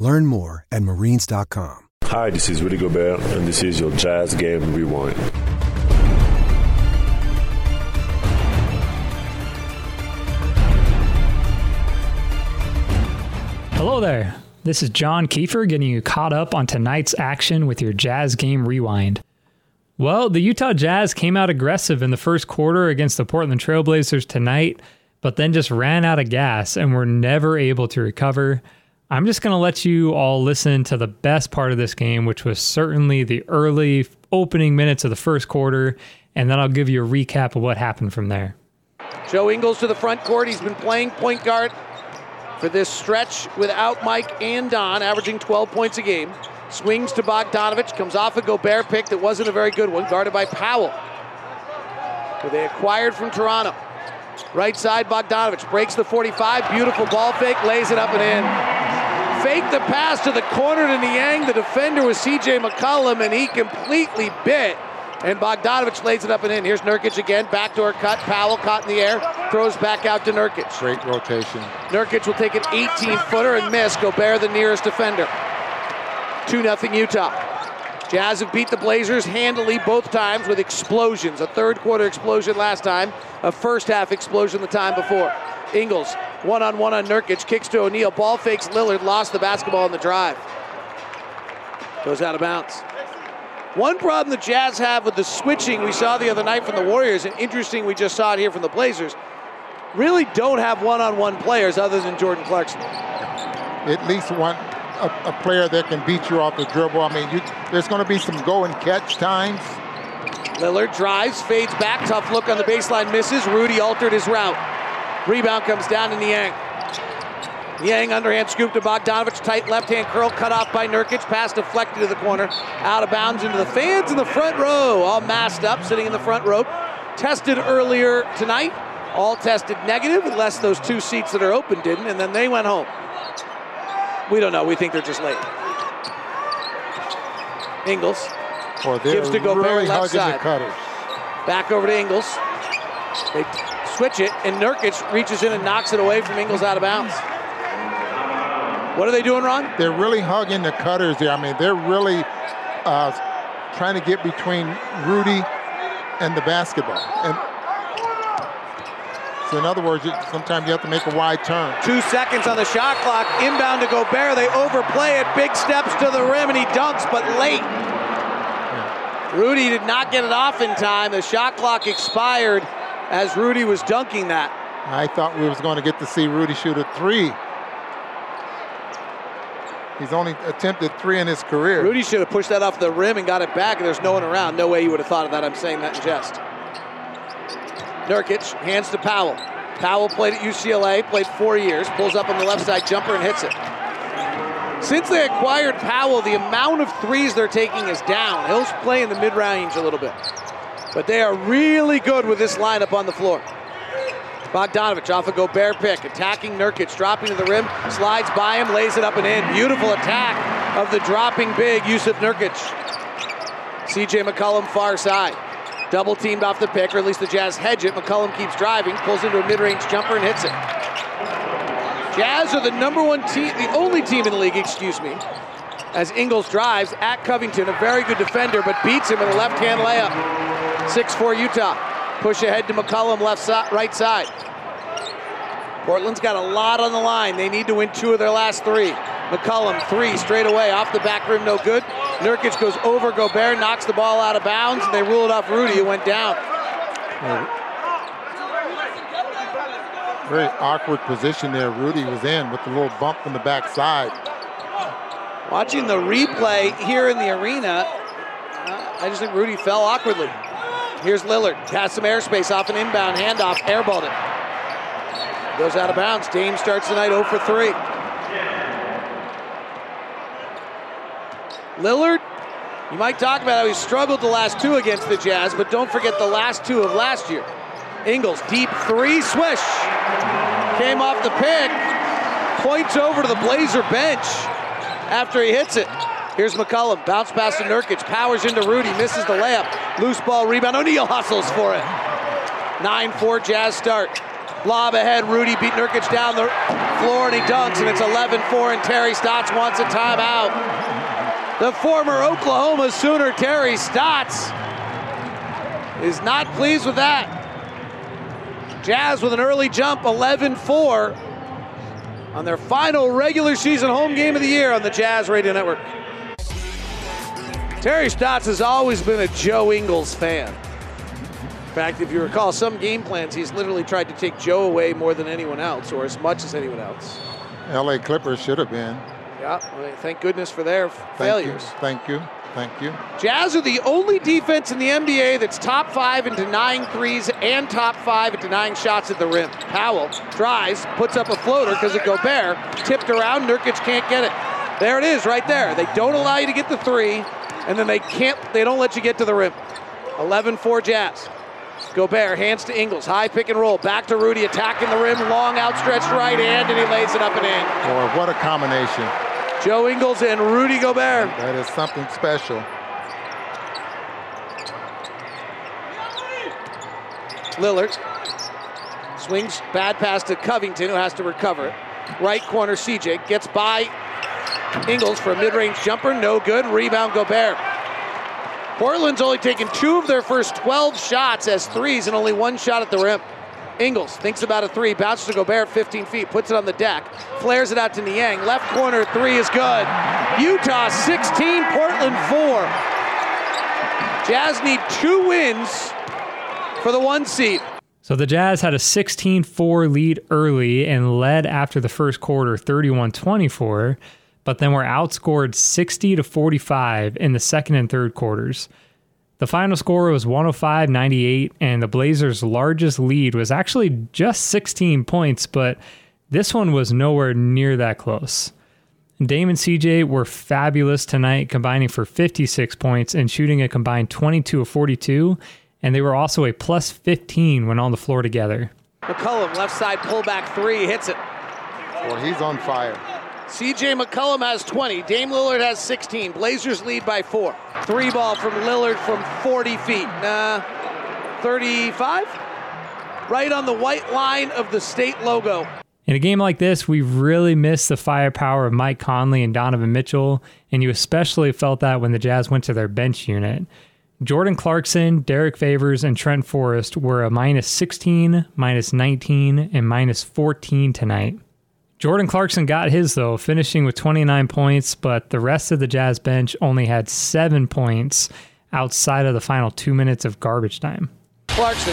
Learn more at marines.com. Hi, this is Rudy Gobert, and this is your Jazz Game Rewind. Hello there. This is John Kiefer getting you caught up on tonight's action with your Jazz Game Rewind. Well, the Utah Jazz came out aggressive in the first quarter against the Portland Trailblazers tonight, but then just ran out of gas and were never able to recover. I'm just going to let you all listen to the best part of this game, which was certainly the early opening minutes of the first quarter, and then I'll give you a recap of what happened from there. Joe Ingles to the front court. He's been playing point guard for this stretch without Mike and Don, averaging 12 points a game. Swings to Bogdanovich, comes off a Gobert pick that wasn't a very good one, guarded by Powell, who they acquired from Toronto. Right side, Bogdanovich breaks the 45, beautiful ball fake, lays it up and in. Fake the pass to the corner to Niang. The defender was CJ McCollum, and he completely bit. And Bogdanovich lays it up and in. Here's Nurkic again, backdoor cut. Powell caught in the air, throws back out to Nurkic. Great rotation. Nurkic will take an 18 footer and miss. Gobert, the nearest defender. 2 0 Utah. Jazz have beat the Blazers handily both times with explosions. A third quarter explosion last time, a first half explosion the time before. Ingles, one on one on Nurkic, kicks to O'Neale, ball fakes Lillard, lost the basketball in the drive. Goes out of bounds. One problem the Jazz have with the switching we saw the other night from the Warriors, and interesting we just saw it here from the Blazers, really don't have one on one players other than Jordan Clarkson. At least one a, a player that can beat you off the dribble. I mean, you, there's going to be some go and catch times. Lillard drives, fades back, tough look on the baseline, misses. Rudy altered his route. Rebound comes down to Niang. Yang underhand scoop to Bogdanovich, tight left hand curl, cut off by Nurkic, pass deflected to the corner, out of bounds into the fans in the front row, all masked up, sitting in the front row. Tested earlier tonight, all tested negative, unless those two seats that are open didn't, and then they went home. We don't know. We think they're just late. Ingles Boy, gives to Gobert really left side. Back over to Ingles. They switch it, and Nurkic reaches in and knocks it away from Ingles out of bounds. What are they doing, Ron? They're really hugging the cutters there. I mean, they're really uh, trying to get between Rudy and the basketball. And so, in other words, sometimes you have to make a wide turn. Two seconds on the shot clock. Inbound to Gobert. They overplay it. Big steps to the rim, and he dunks, but late. Rudy did not get it off in time. The shot clock expired as Rudy was dunking that. I thought we was going to get to see Rudy shoot a three. He's only attempted three in his career. Rudy should have pushed that off the rim and got it back, and there's no one around. No way you would have thought of that. I'm saying that in jest. Nurkic hands to Powell. Powell played at UCLA, played four years, pulls up on the left side jumper and hits it. Since they acquired Powell, the amount of threes they're taking is down. He'll play in the mid range a little bit. But they are really good with this lineup on the floor. Bogdanovich off a Gobert pick, attacking Nurkic, dropping to the rim, slides by him, lays it up and in. Beautiful attack of the dropping big Jusuf Nurkic. CJ McCollum far side. Double teamed off the pick, or at least the Jazz hedge it. McCollum keeps driving, pulls into a mid-range jumper and hits it. Jazz are the number one team, the only team in the league, excuse me, as Ingles drives at Covington, a very good defender, but beats him with a left-hand layup. 6-4 Utah. Push ahead to McCollum, left side, right side. Portland's got a lot on the line. They need to win two of their last three. McCollum, three straight away, off the back rim, no good. Nurkic goes over Gobert, knocks the ball out of bounds, and they rule it off Rudy, who went down. Very awkward position there Rudy was in with the little bump from the backside. Watching the replay here in the arena, uh, I just think Rudy fell awkwardly. Here's Lillard, has some airspace off an inbound handoff, airballed it. Goes out of bounds. Dame starts the night 0 for 3. Lillard, you might talk about how he struggled the last two against the Jazz, but don't forget the last two of last year. Ingles, deep three, swish. Came off the pick, points over to the Blazer bench after he hits it. Here's McCollum, bounce pass to Nurkic, powers into Rudy, misses the layup. Loose ball rebound, O'Neale hustles for it. 9-4 Jazz start. Lob ahead, Rudy beat Nurkic down the floor and he dunks, and it's 11-4 and Terry Stotts wants a timeout. The former Oklahoma Sooner Terry Stotts is not pleased with that. Jazz with an early jump, 11-4 on their final regular season home game of the year on the Jazz Radio Network. Terry Stotts has always been a Joe Ingles fan. In fact, if you recall some game plans, he's literally tried to take Joe away more than anyone else, or as much as anyone else. LA Clippers should have been. Yeah, mean, thank goodness for their Thank failures. You. Thank you. Thank you. Jazz are the only defense in the NBA that's top five in denying threes and top five at denying shots at the rim. Powell drives, puts up a floater because of Gobert, tipped around, Nurkic can't get it. There it is, right there. They don't allow you to get the three, and then they can't. They don't let you get to the rim. 11-4 Jazz. Gobert hands to Ingles, high pick and roll, back to Rudy, attacking the rim, long outstretched right hand, and he lays it up and in. Boy, what a combination. Joe Ingles and Rudy Gobert. That is something special. Lillard swings bad pass to Covington, who has to recover it. Right corner, CJ gets by Ingles for a mid-range jumper, no good. Rebound, Gobert. Portland's only taken two of their first 12 shots as threes and only one shot at the rim. Ingles thinks about a three, bounces to Gobert 15 feet, puts it on the deck, flares it out to Niang. Left corner three is good. Utah 16, Portland 4. Jazz need two wins for the one seed. So the Jazz had a 16 4 lead early and led after the first quarter 31 24, but then we were outscored 60 to 45 in the second and third quarters. The final score was 105 98, and the Blazers' largest lead was actually just 16 points, but this one was nowhere near that close. Dame and CJ were fabulous tonight, combining for 56 points and shooting a combined 22 of 42, and they were also a plus 15 when on the floor together. McCollum, left side pullback three, hits it. Boy, he's on fire. CJ McCollum has 20. Dame Lillard has 16. Blazers lead by four. Three ball from Lillard from 40 feet. Nah, 35? Right on the white line of the state logo. In a game like this, we really missed the firepower of Mike Conley and Donovan Mitchell, and you especially felt that when the Jazz went to their bench unit. Jordan Clarkson, Derrick Favors, and Trent Forrest were a minus 16, minus 19, and minus 14 tonight. Jordan Clarkson got his though, finishing with 29 points, but the rest of the Jazz bench only had seven points outside of the final two minutes of garbage time. Clarkson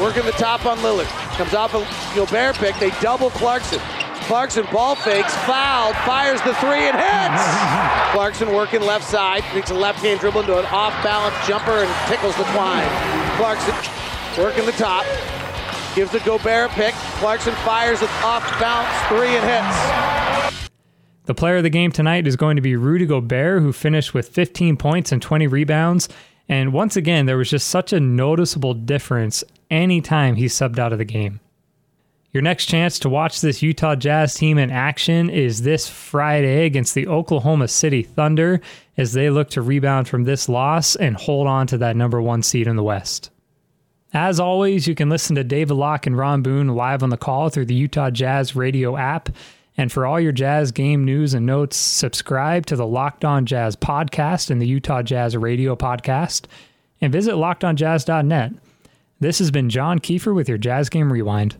working the top on Lillard. Comes off a Gobert pick. They double Clarkson. Clarkson ball fakes, fouled, fires the three and hits. Clarkson working left side, makes a left hand dribble into an off balance jumper and tickles the twine. Clarkson working the top, gives the Gobert pick. Clarkson fires an off bounce three and hits. The player of the game tonight is going to be Rudy Gobert, who finished with 15 points and 20 rebounds. And once again, there was just such a noticeable difference anytime he subbed out of the game. Your next chance to watch this Utah Jazz team in action is this Friday against the Oklahoma City Thunder as they look to rebound from this loss and hold on to that number one seed in the West. As always, you can listen to David Locke and Ron Boone live on the call through the Utah Jazz radio app. And for all your Jazz game news and notes, subscribe to the Locked On Jazz podcast and the Utah Jazz radio podcast, and visit lockedonjazz.net. This has been John Kiefer with your Jazz Game Rewind.